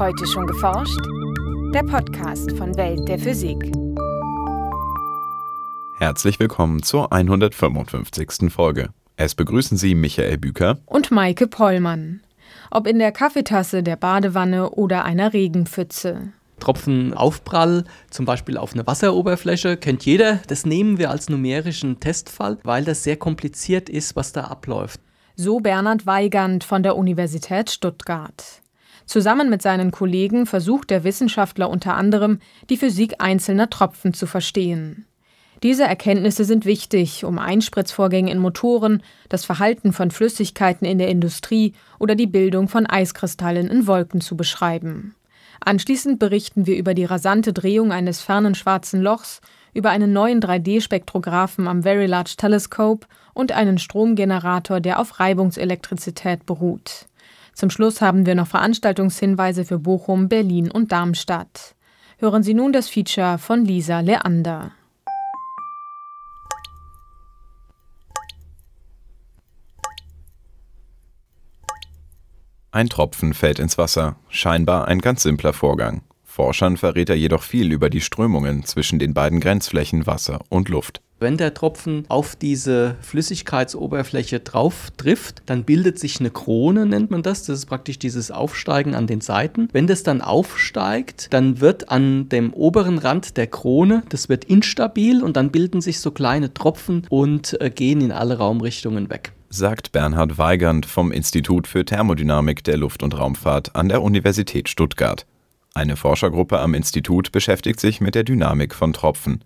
Heute schon geforscht? Der Podcast von Welt der Physik. Herzlich willkommen zur 155. Folge. Es begrüßen Sie Michael Büker und Maike Pollmann. Ob in der Kaffeetasse, der Badewanne oder einer Regenpfütze. Tropfenaufprall, zum Beispiel auf eine Wasseroberfläche, kennt jeder. Das nehmen wir als numerischen Testfall, weil das sehr kompliziert ist, was da abläuft. So Bernhard Weigand von der Universität Stuttgart. Zusammen mit seinen Kollegen versucht der Wissenschaftler unter anderem, die Physik einzelner Tropfen zu verstehen. Diese Erkenntnisse sind wichtig, um Einspritzvorgänge in Motoren, das Verhalten von Flüssigkeiten in der Industrie oder die Bildung von Eiskristallen in Wolken zu beschreiben. Anschließend berichten wir über die rasante Drehung eines fernen schwarzen Lochs, über einen neuen 3D-Spektrographen am Very Large Telescope und einen Stromgenerator, der auf Reibungselektrizität beruht. Zum Schluss haben wir noch Veranstaltungshinweise für Bochum, Berlin und Darmstadt. Hören Sie nun das Feature von Lisa Leander. Ein Tropfen fällt ins Wasser, scheinbar ein ganz simpler Vorgang. Forschern verrät er jedoch viel über die Strömungen zwischen den beiden Grenzflächen Wasser und Luft. Wenn der Tropfen auf diese Flüssigkeitsoberfläche drauf trifft, dann bildet sich eine Krone, nennt man das. Das ist praktisch dieses Aufsteigen an den Seiten. Wenn das dann aufsteigt, dann wird an dem oberen Rand der Krone, das wird instabil und dann bilden sich so kleine Tropfen und äh, gehen in alle Raumrichtungen weg sagt Bernhard Weigand vom Institut für Thermodynamik der Luft- und Raumfahrt an der Universität Stuttgart. Eine Forschergruppe am Institut beschäftigt sich mit der Dynamik von Tropfen.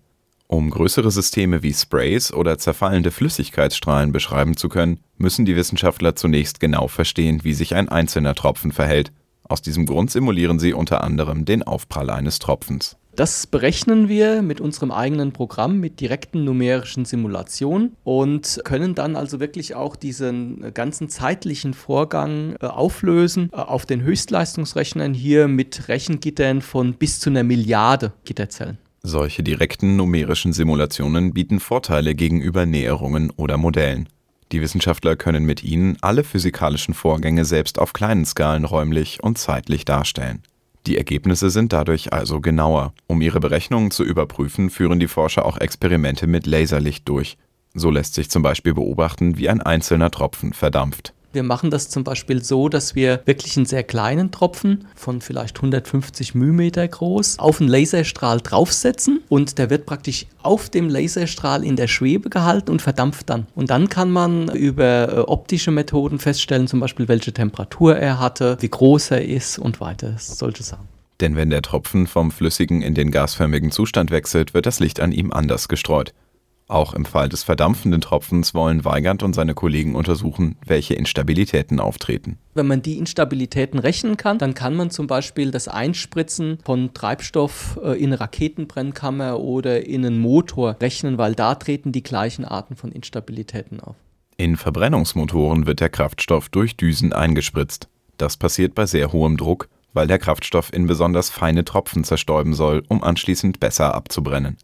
Um größere Systeme wie Sprays oder zerfallende Flüssigkeitsstrahlen beschreiben zu können, müssen die Wissenschaftler zunächst genau verstehen, wie sich ein einzelner Tropfen verhält. Aus diesem Grund simulieren sie unter anderem den Aufprall eines Tropfens. Das berechnen wir mit unserem eigenen Programm, mit direkten numerischen Simulationen und können dann also wirklich auch diesen ganzen zeitlichen Vorgang äh, auflösen äh, auf den Höchstleistungsrechnern hier mit Rechengittern von bis zu einer Milliarde Gitterzellen. Solche direkten numerischen Simulationen bieten Vorteile gegenüber Näherungen oder Modellen. Die Wissenschaftler können mit ihnen alle physikalischen Vorgänge selbst auf kleinen Skalen räumlich und zeitlich darstellen. Die Ergebnisse sind dadurch also genauer. Um ihre Berechnungen zu überprüfen, führen die Forscher auch Experimente mit Laserlicht durch. So lässt sich zum Beispiel beobachten, wie ein einzelner Tropfen verdampft. Wir machen das zum Beispiel so, dass wir wirklich einen sehr kleinen Tropfen von vielleicht 150 μm groß auf einen Laserstrahl draufsetzen und der wird praktisch auf dem Laserstrahl in der Schwebe gehalten und verdampft dann. Und dann kann man über äh, optische Methoden feststellen, zum Beispiel welche Temperatur er hatte, wie groß er ist und weiter, solche Sachen. Denn wenn der Tropfen vom flüssigen in den gasförmigen Zustand wechselt, wird das Licht an ihm anders gestreut. Auch im Fall des verdampfenden Tropfens wollen Weigand und seine Kollegen untersuchen, welche Instabilitäten auftreten. Wenn man die Instabilitäten rechnen kann, dann kann man zum Beispiel das Einspritzen von Treibstoff äh, in eine Raketenbrennkammer oder in einen Motor rechnen, weil da treten die gleichen Arten von Instabilitäten auf. In Verbrennungsmotoren wird der Kraftstoff durch Düsen eingespritzt. Das passiert bei sehr hohem Druck, weil der Kraftstoff in besonders feine Tropfen zerstäuben soll, um anschließend besser abzubrennen.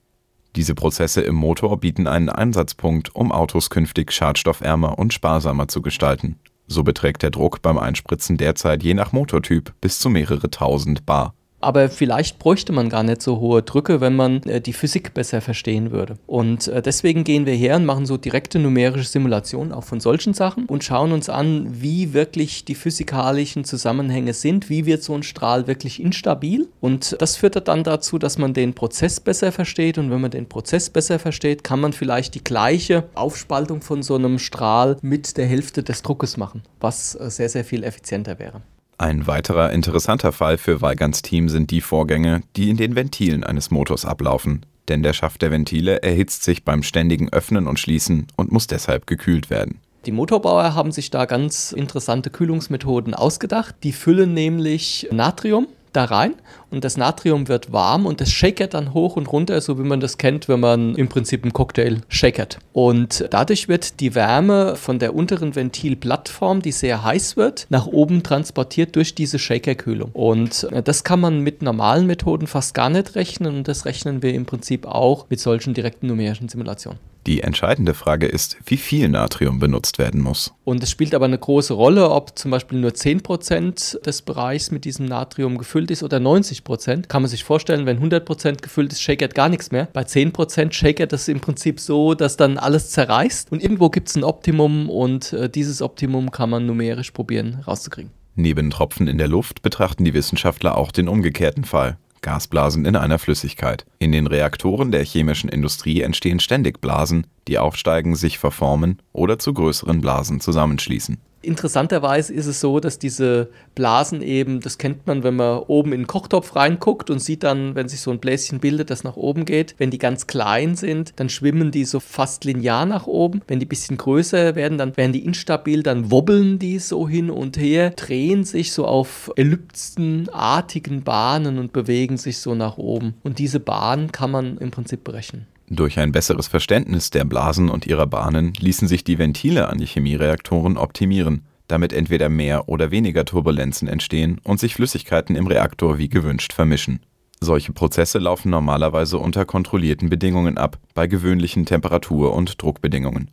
Diese Prozesse im Motor bieten einen Einsatzpunkt, um Autos künftig schadstoffärmer und sparsamer zu gestalten. So beträgt der Druck beim Einspritzen derzeit je nach Motortyp bis zu mehrere tausend bar aber vielleicht bräuchte man gar nicht so hohe Drücke, wenn man äh, die Physik besser verstehen würde. Und äh, deswegen gehen wir her und machen so direkte numerische Simulationen auch von solchen Sachen und schauen uns an, wie wirklich die physikalischen Zusammenhänge sind, wie wird so ein Strahl wirklich instabil. Und das führt dann dazu, dass man den Prozess besser versteht. Und wenn man den Prozess besser versteht, kann man vielleicht die gleiche Aufspaltung von so einem Strahl mit der Hälfte des Druckes machen, was äh, sehr, sehr viel effizienter wäre. Ein weiterer interessanter Fall für Weigands Team sind die Vorgänge, die in den Ventilen eines Motors ablaufen, denn der Schaft der Ventile erhitzt sich beim ständigen Öffnen und Schließen und muss deshalb gekühlt werden. Die Motorbauer haben sich da ganz interessante Kühlungsmethoden ausgedacht. Die füllen nämlich Natrium da rein und das Natrium wird warm und das shakert dann hoch und runter, so wie man das kennt, wenn man im Prinzip einen Cocktail shakert. Und dadurch wird die Wärme von der unteren Ventilplattform, die sehr heiß wird, nach oben transportiert durch diese Shakerkühlung. Und äh, das kann man mit normalen Methoden fast gar nicht rechnen und das rechnen wir im Prinzip auch mit solchen direkten numerischen Simulationen. Die entscheidende Frage ist, wie viel Natrium benutzt werden muss. Und es spielt aber eine große Rolle, ob zum Beispiel nur 10% des Bereichs mit diesem Natrium gefüllt ist oder 90%. Kann man sich vorstellen, wenn 100% gefüllt ist, shakert gar nichts mehr. Bei 10% shakert das im Prinzip so, dass dann alles zerreißt. Und irgendwo gibt es ein Optimum und äh, dieses Optimum kann man numerisch probieren rauszukriegen. Neben Tropfen in der Luft betrachten die Wissenschaftler auch den umgekehrten Fall. Gasblasen in einer Flüssigkeit. In den Reaktoren der chemischen Industrie entstehen ständig Blasen, die aufsteigen, sich verformen oder zu größeren Blasen zusammenschließen Interessanterweise ist es so, dass diese Blasen eben, das kennt man, wenn man oben in den Kochtopf reinguckt und sieht dann, wenn sich so ein Bläschen bildet, das nach oben geht. Wenn die ganz klein sind, dann schwimmen die so fast linear nach oben. Wenn die ein bisschen größer werden, dann werden die instabil, dann wobbeln die so hin und her, drehen sich so auf ellipsenartigen Bahnen und bewegen sich so nach oben. Und diese Bahn kann man im Prinzip berechnen. Durch ein besseres Verständnis der Blasen und ihrer Bahnen ließen sich die Ventile an die Chemiereaktoren optimieren, damit entweder mehr oder weniger Turbulenzen entstehen und sich Flüssigkeiten im Reaktor wie gewünscht vermischen. Solche Prozesse laufen normalerweise unter kontrollierten Bedingungen ab, bei gewöhnlichen Temperatur- und Druckbedingungen.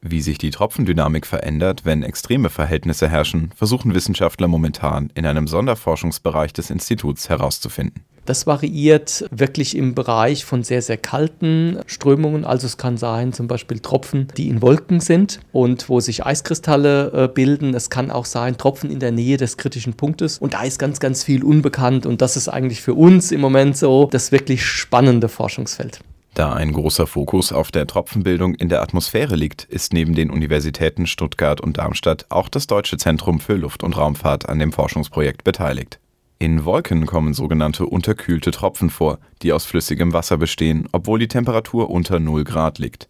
Wie sich die Tropfendynamik verändert, wenn extreme Verhältnisse herrschen, versuchen Wissenschaftler momentan in einem Sonderforschungsbereich des Instituts herauszufinden. Das variiert wirklich im Bereich von sehr, sehr kalten Strömungen. Also es kann sein, zum Beispiel Tropfen, die in Wolken sind und wo sich Eiskristalle äh, bilden. Es kann auch sein, Tropfen in der Nähe des kritischen Punktes. Und da ist ganz, ganz viel unbekannt. Und das ist eigentlich für uns im Moment so das wirklich spannende Forschungsfeld. Da ein großer Fokus auf der Tropfenbildung in der Atmosphäre liegt, ist neben den Universitäten Stuttgart und Darmstadt auch das Deutsche Zentrum für Luft- und Raumfahrt an dem Forschungsprojekt beteiligt. In Wolken kommen sogenannte unterkühlte Tropfen vor, die aus flüssigem Wasser bestehen, obwohl die Temperatur unter 0 Grad liegt.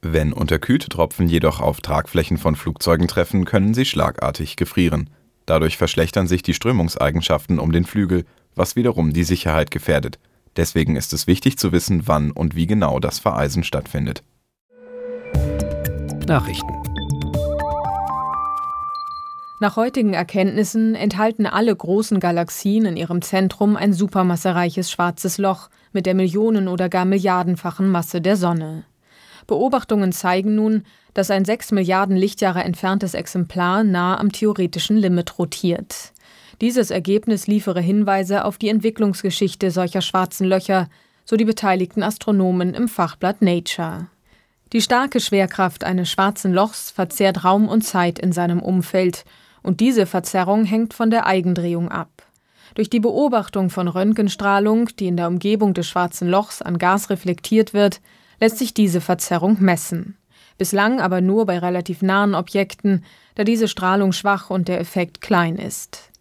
Wenn unterkühlte Tropfen jedoch auf Tragflächen von Flugzeugen treffen, können sie schlagartig gefrieren. Dadurch verschlechtern sich die Strömungseigenschaften um den Flügel, was wiederum die Sicherheit gefährdet. Deswegen ist es wichtig zu wissen, wann und wie genau das Vereisen stattfindet. Nachrichten nach heutigen Erkenntnissen enthalten alle großen Galaxien in ihrem Zentrum ein supermassereiches schwarzes Loch mit der Millionen- oder gar Milliardenfachen Masse der Sonne. Beobachtungen zeigen nun, dass ein 6 Milliarden Lichtjahre entferntes Exemplar nahe am theoretischen Limit rotiert. Dieses Ergebnis liefere Hinweise auf die Entwicklungsgeschichte solcher schwarzen Löcher, so die beteiligten Astronomen im Fachblatt Nature. Die starke Schwerkraft eines schwarzen Lochs verzehrt Raum und Zeit in seinem Umfeld und diese Verzerrung hängt von der Eigendrehung ab. Durch die Beobachtung von Röntgenstrahlung, die in der Umgebung des schwarzen Lochs an Gas reflektiert wird, lässt sich diese Verzerrung messen. Bislang aber nur bei relativ nahen Objekten, da diese Strahlung schwach und der Effekt klein ist.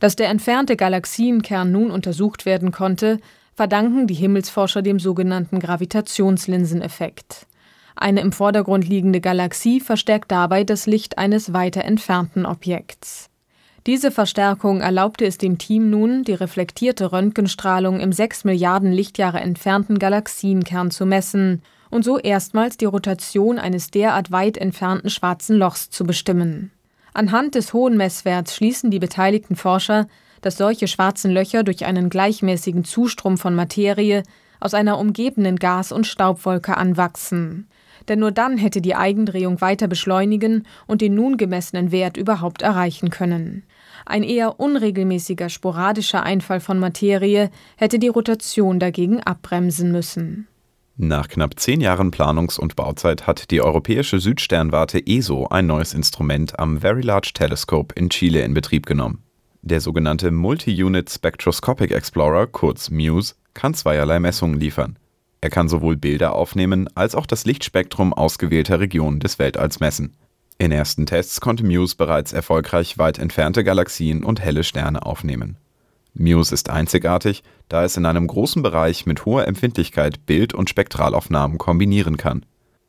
Dass der entfernte Galaxienkern nun untersucht werden konnte, verdanken die Himmelsforscher dem sogenannten Gravitationslinseneffekt. Eine im Vordergrund liegende Galaxie verstärkt dabei das Licht eines weiter entfernten Objekts. Diese Verstärkung erlaubte es dem Team nun, die reflektierte Röntgenstrahlung im 6 Milliarden Lichtjahre entfernten Galaxienkern zu messen und so erstmals die Rotation eines derart weit entfernten schwarzen Lochs zu bestimmen. Anhand des hohen Messwerts schließen die beteiligten Forscher, dass solche schwarzen Löcher durch einen gleichmäßigen Zustrom von Materie aus einer umgebenden Gas- und Staubwolke anwachsen denn nur dann hätte die Eigendrehung weiter beschleunigen und den nun gemessenen Wert überhaupt erreichen können. Ein eher unregelmäßiger sporadischer Einfall von Materie hätte die Rotation dagegen abbremsen müssen. Nach knapp zehn Jahren Planungs- und Bauzeit hat die europäische Südsternwarte ESO ein neues Instrument am Very Large Telescope in Chile in Betrieb genommen. Der sogenannte Multi-Unit Spectroscopic Explorer, kurz MUSE, kann zweierlei Messungen liefern. Er kann sowohl Bilder aufnehmen als auch das Lichtspektrum ausgewählter Regionen des Weltalls messen. In ersten Tests konnte Muse bereits erfolgreich weit entfernte Galaxien und helle Sterne aufnehmen. Muse ist einzigartig, da es in einem großen Bereich mit hoher Empfindlichkeit Bild- und Spektralaufnahmen kombinieren kann.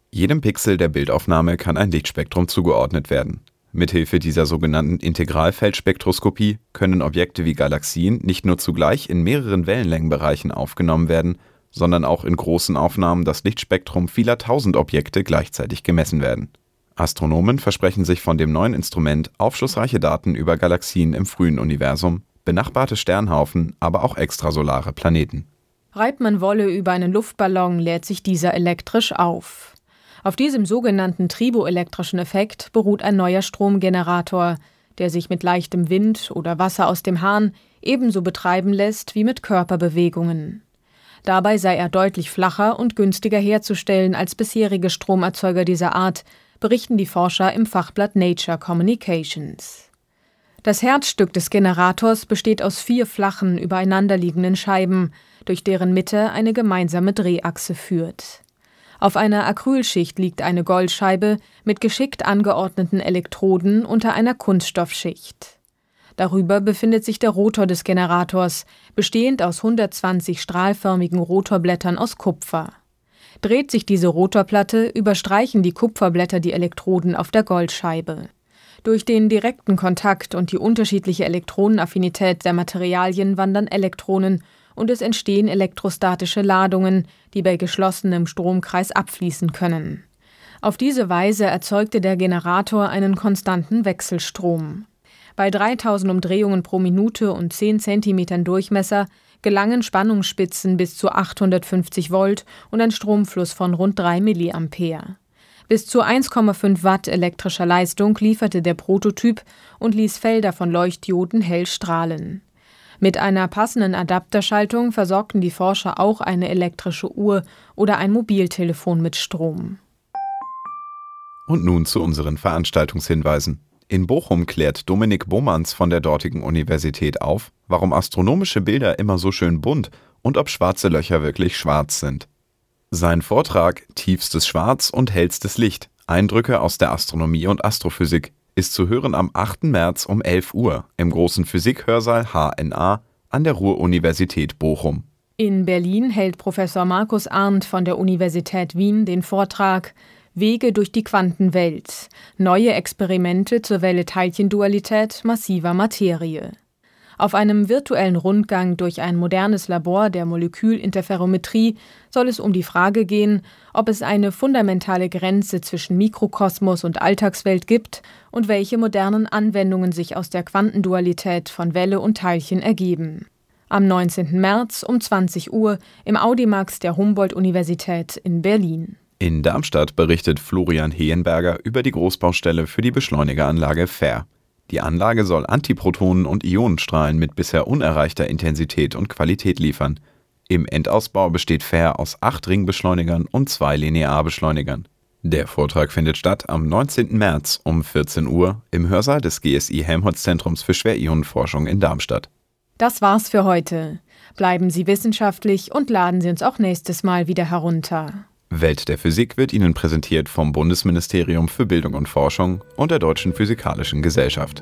Jedem Pixel der Bildaufnahme kann ein Lichtspektrum zugeordnet werden. Mithilfe dieser sogenannten Integralfeldspektroskopie können Objekte wie Galaxien nicht nur zugleich in mehreren Wellenlängenbereichen aufgenommen werden, sondern auch in großen Aufnahmen das Lichtspektrum vieler tausend Objekte gleichzeitig gemessen werden. Astronomen versprechen sich von dem neuen Instrument aufschlussreiche Daten über Galaxien im frühen Universum, benachbarte Sternhaufen, aber auch extrasolare Planeten. Reibt man Wolle über einen Luftballon, lädt sich dieser elektrisch auf. Auf diesem sogenannten triboelektrischen Effekt beruht ein neuer Stromgenerator, der sich mit leichtem Wind oder Wasser aus dem Hahn ebenso betreiben lässt wie mit Körperbewegungen. Dabei sei er deutlich flacher und günstiger herzustellen als bisherige Stromerzeuger dieser Art, berichten die Forscher im Fachblatt Nature Communications. Das Herzstück des Generators besteht aus vier flachen, übereinanderliegenden Scheiben, durch deren Mitte eine gemeinsame Drehachse führt. Auf einer Acrylschicht liegt eine Goldscheibe mit geschickt angeordneten Elektroden unter einer Kunststoffschicht. Darüber befindet sich der Rotor des Generators, bestehend aus 120 strahlförmigen Rotorblättern aus Kupfer. Dreht sich diese Rotorplatte, überstreichen die Kupferblätter die Elektroden auf der Goldscheibe. Durch den direkten Kontakt und die unterschiedliche Elektronenaffinität der Materialien wandern Elektronen und es entstehen elektrostatische Ladungen, die bei geschlossenem Stromkreis abfließen können. Auf diese Weise erzeugte der Generator einen konstanten Wechselstrom. Bei 3000 Umdrehungen pro Minute und 10 cm Durchmesser gelangen Spannungsspitzen bis zu 850 Volt und ein Stromfluss von rund 3 mA. Bis zu 1,5 Watt elektrischer Leistung lieferte der Prototyp und ließ Felder von Leuchtdioden hell strahlen. Mit einer passenden Adapterschaltung versorgten die Forscher auch eine elektrische Uhr oder ein Mobiltelefon mit Strom. Und nun zu unseren Veranstaltungshinweisen. In Bochum klärt Dominik Bohmanns von der dortigen Universität auf, warum astronomische Bilder immer so schön bunt und ob schwarze Löcher wirklich schwarz sind. Sein Vortrag Tiefstes Schwarz und hellstes Licht Eindrücke aus der Astronomie und Astrophysik ist zu hören am 8. März um 11 Uhr im großen Physikhörsaal HNA an der Ruhr-Universität Bochum. In Berlin hält Professor Markus Arndt von der Universität Wien den Vortrag Wege durch die Quantenwelt. Neue Experimente zur Welle-Teilchendualität massiver Materie. Auf einem virtuellen Rundgang durch ein modernes Labor der Molekülinterferometrie soll es um die Frage gehen, ob es eine fundamentale Grenze zwischen Mikrokosmos und Alltagswelt gibt und welche modernen Anwendungen sich aus der Quantendualität von Welle und Teilchen ergeben. Am 19. März um 20 Uhr im Audimax der Humboldt-Universität in Berlin. In Darmstadt berichtet Florian Hehenberger über die Großbaustelle für die Beschleunigeranlage FAIR. Die Anlage soll Antiprotonen und Ionenstrahlen mit bisher unerreichter Intensität und Qualität liefern. Im Endausbau besteht FAIR aus acht Ringbeschleunigern und zwei Linearbeschleunigern. Der Vortrag findet statt am 19. März um 14 Uhr im Hörsaal des GSI Helmholtz Zentrums für Schwerionenforschung in Darmstadt. Das war's für heute. Bleiben Sie wissenschaftlich und laden Sie uns auch nächstes Mal wieder herunter. Welt der Physik wird Ihnen präsentiert vom Bundesministerium für Bildung und Forschung und der Deutschen Physikalischen Gesellschaft.